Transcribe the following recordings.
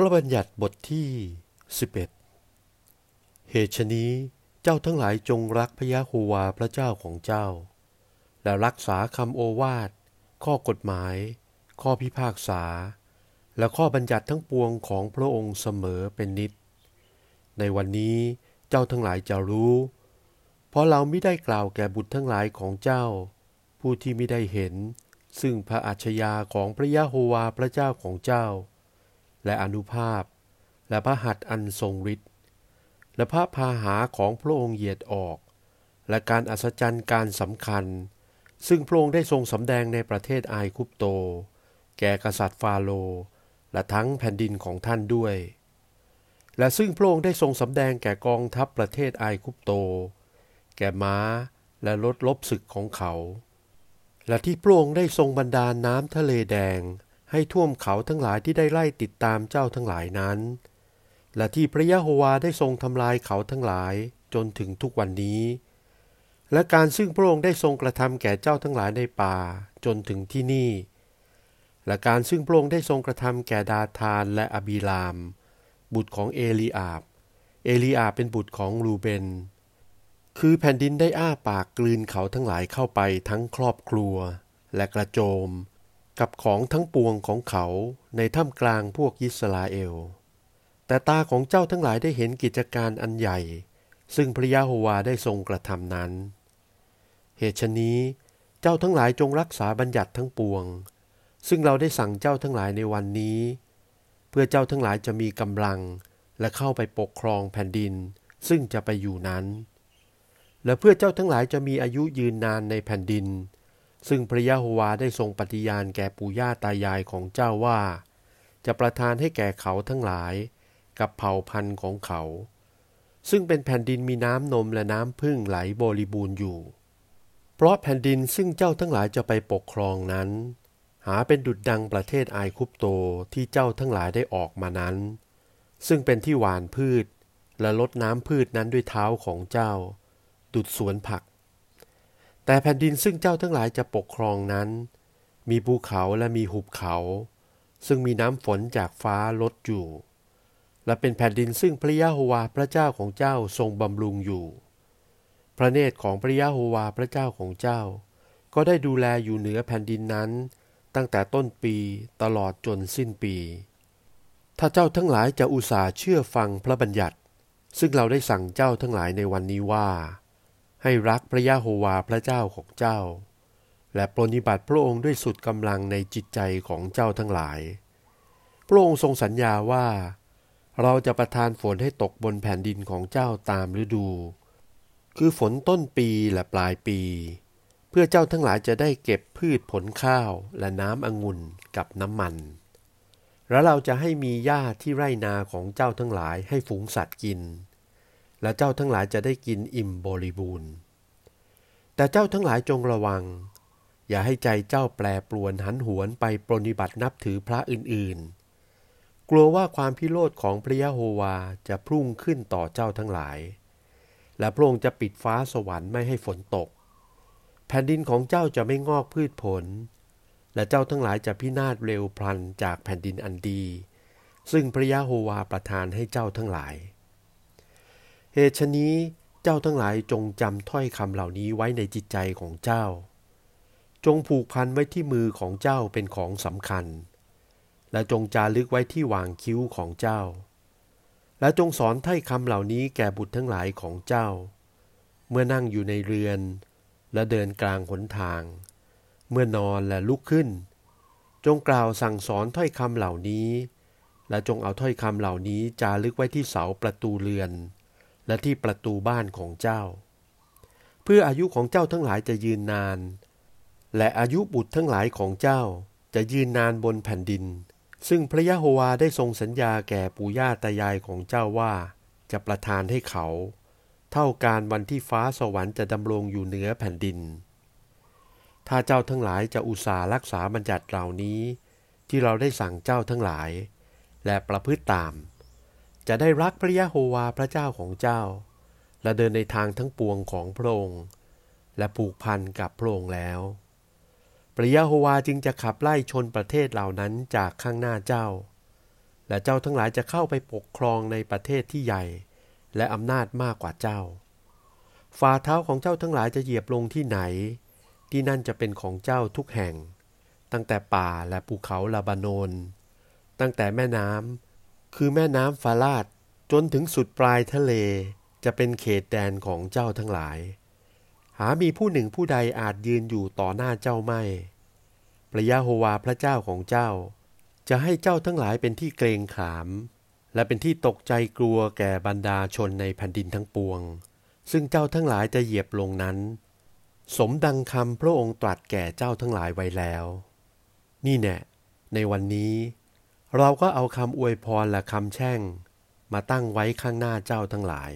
พระบัญญัติบทที่ 11 เหตุฉนี้เจ้าทั้งหลายจงรักพระยะโฮวาพระเจ้าของเจ้า และรักษาคำโอวาท ข้อกฎหมาย ข้อพิพากษา และข้อบัญญัติทั้งปวงของพระองค์เสมอเป็นนิด ในวันนี้เจ้าทั้งหลายจะรู้ เพราะเราไม่ได้กล่าวแก่บุตรทั้งหลายของเจ้า ผู้ที่ไม่ได้เห็น ซึ่งพระอัจฉริยาของพระยะโฮวาพระเจ้าของเจ้า และอนุภาพ และพระหัตถ์อันทรงฤทธิ์และพระพาหาของพระองค์เหยียดออก และการอัศจรรย์การสำคัญ ซึ่งพระองค์ได้ทรงสำแดงในประเทศไอคุปโต แก่กษัตริย์ฟาโรและทั้งแผ่นดินของท่านด้วย และซึ่งพระองค์ได้ทรงสำแดงแก่กองทัพประเทศไอคุปโต แก่ม้าและรถลบศึกของเขา และที่พระองค์ได้ทรงบรรดาน้ำทะเลแดง ให้ท่วมเขาทั้งหลายที่ได้ไล่ติดตามเจ้าทั้งหลายนั้น และที่พระยะโฮวาได้ทรงทำลายเขาทั้งหลายจนถึงทุกวันนี้ และการซึ่งพระองค์ได้ทรงกระทำแก่เจ้าทั้งหลายในป่าจนถึงที่นี่ และการซึ่งพระองค์ได้ทรงกระทำแก่ดาธานและอบีราม บุตรของเอลีอาบ เอลีอาบเป็นบุตรของรูเบน คือแผ่นดินได้อ้าปากกลืนเขาทั้งหลายเข้าไปทั้งครอบครัว และกระโจม กับของทั้งปวงของเขาในถ้ำกลางพวกยิสราเอล แต่ตาของเจ้าทั้งหลายได้เห็นกิจการอันใหญ่ ซึ่งพระยะโฮวาได้ทรงกระทำนั้น เหตุฉนี้เจ้าทั้งหลายจงรักษาบัญญัติทั้งปวง ซึ่งเราได้สั่งเจ้าทั้งหลายในวันนี้ เพื่อเจ้าทั้งหลายจะมีกำลังและเข้าไปปกครองแผ่นดิน ซึ่งจะไปอยู่นั้น และเพื่อเจ้าทั้งหลายจะมีอายุยืนนานในแผ่นดิน ซึ่งพระยะโฮวาได้ทรงปฏิญาณแก่ปู่ย่าตายายของเจ้าว่า จะประทานให้แก่เขาทั้งหลายกับเผ่าพันธุ์ของเขา ซึ่งเป็นแผ่นดินมีน้ำนมและน้ำพึ่งไหลบริบูรณ์อยู่ เพราะแผ่นดินซึ่งเจ้าทั้งหลายจะไปปกครองนั้น หาเป็นดุจดังประเทศไอคุปโตที่เจ้าทั้งหลายได้ออกมานั้น ซึ่งเป็นที่หวานพืชและลดน้ำพืชนั้นด้วยเท้าของเจ้า ดุดสวนผัก แต่แผ่นดินซึ่งเจ้าทั้งหลายจะปกครองนั้น มีภูเขาและมีหุบเขา ซึ่งมีน้ำฝนจากฟ้าลดอยู่ และเป็นแผ่นดินซึ่งพระยะโฮวาพระเจ้าของเจ้าทรงบำรุงอยู่ พระเนตรของพระยะโฮวาพระเจ้าของเจ้า ก็ได้ดูแลอยู่เหนือแผ่นดินนั้น ตั้งแต่ต้นปีตลอดจนสิ้นปี ถ้าเจ้าทั้งหลายจะอุตส่าห์เชื่อฟังพระบัญญัติ ซึ่งเราได้สั่งเจ้าทั้งหลายในวันนี้ว่า ให้รักพระยะโฮวาพระเจ้าของเจ้า และปรนิบัติพระองค์ด้วยสุดกำลังในจิตใจของเจ้าทั้งหลาย พระองค์ทรงสัญญาว่า เราจะประทานฝนให้ตกบนแผ่นดินของเจ้าตามฤดู คือฝนต้นปีและปลายปี เพื่อเจ้าทั้งหลายจะได้เก็บพืชผลข้าวและน้ำองุ่นกับน้ำมัน แล้วเราจะให้มีหญ้าที่ไร่นาของเจ้าทั้งหลายให้ฝูงสัตว์กิน และเจ้าทั้งหลายจะได้กินอิ่มบริบูรณ์ แต่เจ้าทั้งหลายจงระวัง อย่าให้ใจเจ้าแปรปรวนหันหวนไปปรนิบัตินับถือพระอื่นๆ กลัวว่าความพิโรธของพระยะโฮวาจะพุ่งขึ้นต่อเจ้าทั้งหลาย และพระองค์จะปิดฟ้าสวรรค์ไม่ให้ฝนตก แผ่นดินของเจ้าจะไม่งอกพืชผล และเจ้าทั้งหลายจะพินาศเร็วพลันจากแผ่นดินอันดี ซึ่งพระยะโฮวาประทานให้เจ้าทั้งหลาย เหตุฉนี้เจ้าทั้งหลายจงจำถ้อยคำเหล่านี้ไว้ในจิตใจของเจ้า จงผูกพันไว้ที่มือของเจ้าเป็นของสำคัญ และจงจารึกไว้ที่วางคิ้วของเจ้า และจงสอนถ้อยคำเหล่านี้แก่บุตรทั้งหลายของเจ้า เมื่อนั่งอยู่ในเรือน และเดินกลางหนทาง เมื่อนอนและลุกขึ้น จงกล่าวสั่งสอนถ้อยคำเหล่านี้ และจงเอาถ้อยคำเหล่านี้จารึกไว้ที่เสาประตูเรือน และที่ประตูบ้านของเจ้า เพื่ออายุของเจ้าทั้งหลายจะยืนนาน และอายุบุตรทั้งหลายของเจ้าจะยืนนานบนแผ่นดิน ซึ่งพระยะโฮวาได้ทรงสัญญาแก่ปู่ย่าตายายของเจ้าว่าจะประทานให้เขา เท่าการวันที่ฟ้าสวรรค์จะดำรงอยู่เหนือแผ่นดิน ถ้าเจ้าทั้งหลายจะอุตส่าห์รักษาบัญญัติเหล่านี้ ที่เราได้สั่งเจ้าทั้งหลาย และประพฤติตาม จะได้รักพระยะโฮวาพระเจ้าของเจ้า และเดินในทางทั้งปวงของพระองค์ และผูกพันกับพระองค์แล้ว พระยะโฮวาจึงจะขับไล่ชนประเทศเหล่านั้นจากข้างหน้าเจ้า และเจ้าทั้งหลายจะเข้าไปปกครองในประเทศที่ใหญ่ และอำนาจมากกว่าเจ้า ฝ่าเท้าของเจ้าทั้งหลายจะเหยียบลงที่ไหน ที่นั่นจะเป็นของเจ้าทุกแห่ง ตั้งแต่ป่าและภูเขาลาบานนตั้งแต่แม่น้ำ คือแม่น้ำฟาลาดจนถึงสุดปลายทะเลจะเป็นเขตแดนของเจ้าทั้งหลาย หามีผู้หนึ่งผู้ใดอาจยืนอยู่ต่อหน้าเจ้าไม่ พระยะโฮวาพระเจ้าของเจ้า จะให้เจ้าทั้งหลายเป็นที่เกรงขาม และเป็นที่ตกใจกลัวแก่บรรดาชนในแผ่นดินทั้งปวง ซึ่งเจ้าทั้งหลายจะเหยียบลงนั้น สมดังคำพระองค์ตรัสแก่เจ้าทั้งหลายไว้แล้ว นี่แน่ในวันนี้ เราก็เอาคำอวยพรและคำแช่ง มาตั้งไว้ข้างหน้าเจ้าทั้งหลาย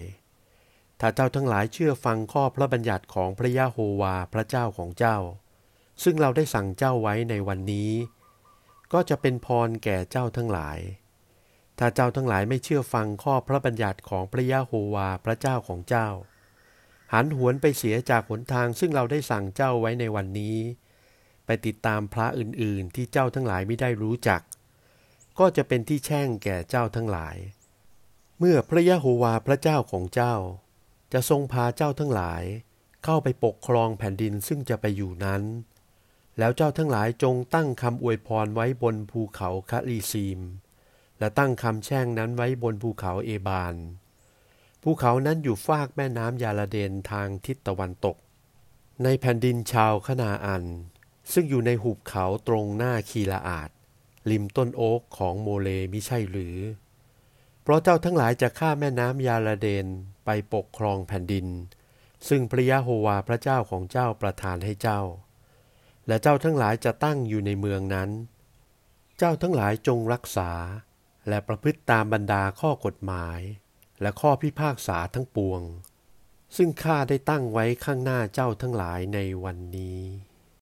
ถ้าเจ้าทั้งหลายเชื่อฟังข้อพระบัญญัติของพระยะโฮวาพระเจ้าของเจ้า ซึ่งเราได้สั่งเจ้าไว้ในวันนี้ ก็จะเป็นพรแก่เจ้าทั้งหลาย ถ้าเจ้าทั้งหลายไม่เชื่อฟังข้อพระบัญญัติของพระยะโฮวาพระเจ้าของเจ้า หันหวนไปเสียจากหนทางซึ่งเราได้สั่งเจ้าไว้ในวันนี้ ไปติดตามพระอื่นๆที่เจ้าทั้งหลายไม่ได้รู้จัก ก็จะเป็นที่แช่งแก่เจ้าทั้งหลาย เมื่อพระยะโฮวาพระเจ้าของเจ้า จะทรงพาเจ้าทั้งหลาย เข้าไปปกครองแผ่นดินซึ่งจะไปอยู่นั้น แล้วเจ้าทั้งหลายจงตั้งคำอวยพรไว้บนภูเขาคารีซีม และตั้งคำแช่งนั้นไว้บนภูเขาเอบาน ภูเขานั้นอยู่ฟากแม่น้ำยาลาเดนทางทิศตะวันตก ในแผ่นดินชาวคนาอัน ซึ่งอยู่ในหุบเขาตรงหน้าคีลาอาด ริมต้นโอ๊กของโมเลมิใช่หรือ เพราะเจ้าทั้งหลายจะข้าแม่น้ำยาลาเดนไปปกครองแผ่นดิน ซึ่งพระยะโฮวาพระเจ้าของเจ้าประทานให้เจ้า และเจ้าทั้งหลายจะตั้งอยู่ในเมืองนั้น เจ้าทั้งหลายจงรักษา และประพฤติตามบรรดาข้อกฎหมาย และข้อพิพากษาทั้งปวง ซึ่งข้าได้ตั้งไว้ข้างหน้าเจ้าทั้งหลายในวันนี้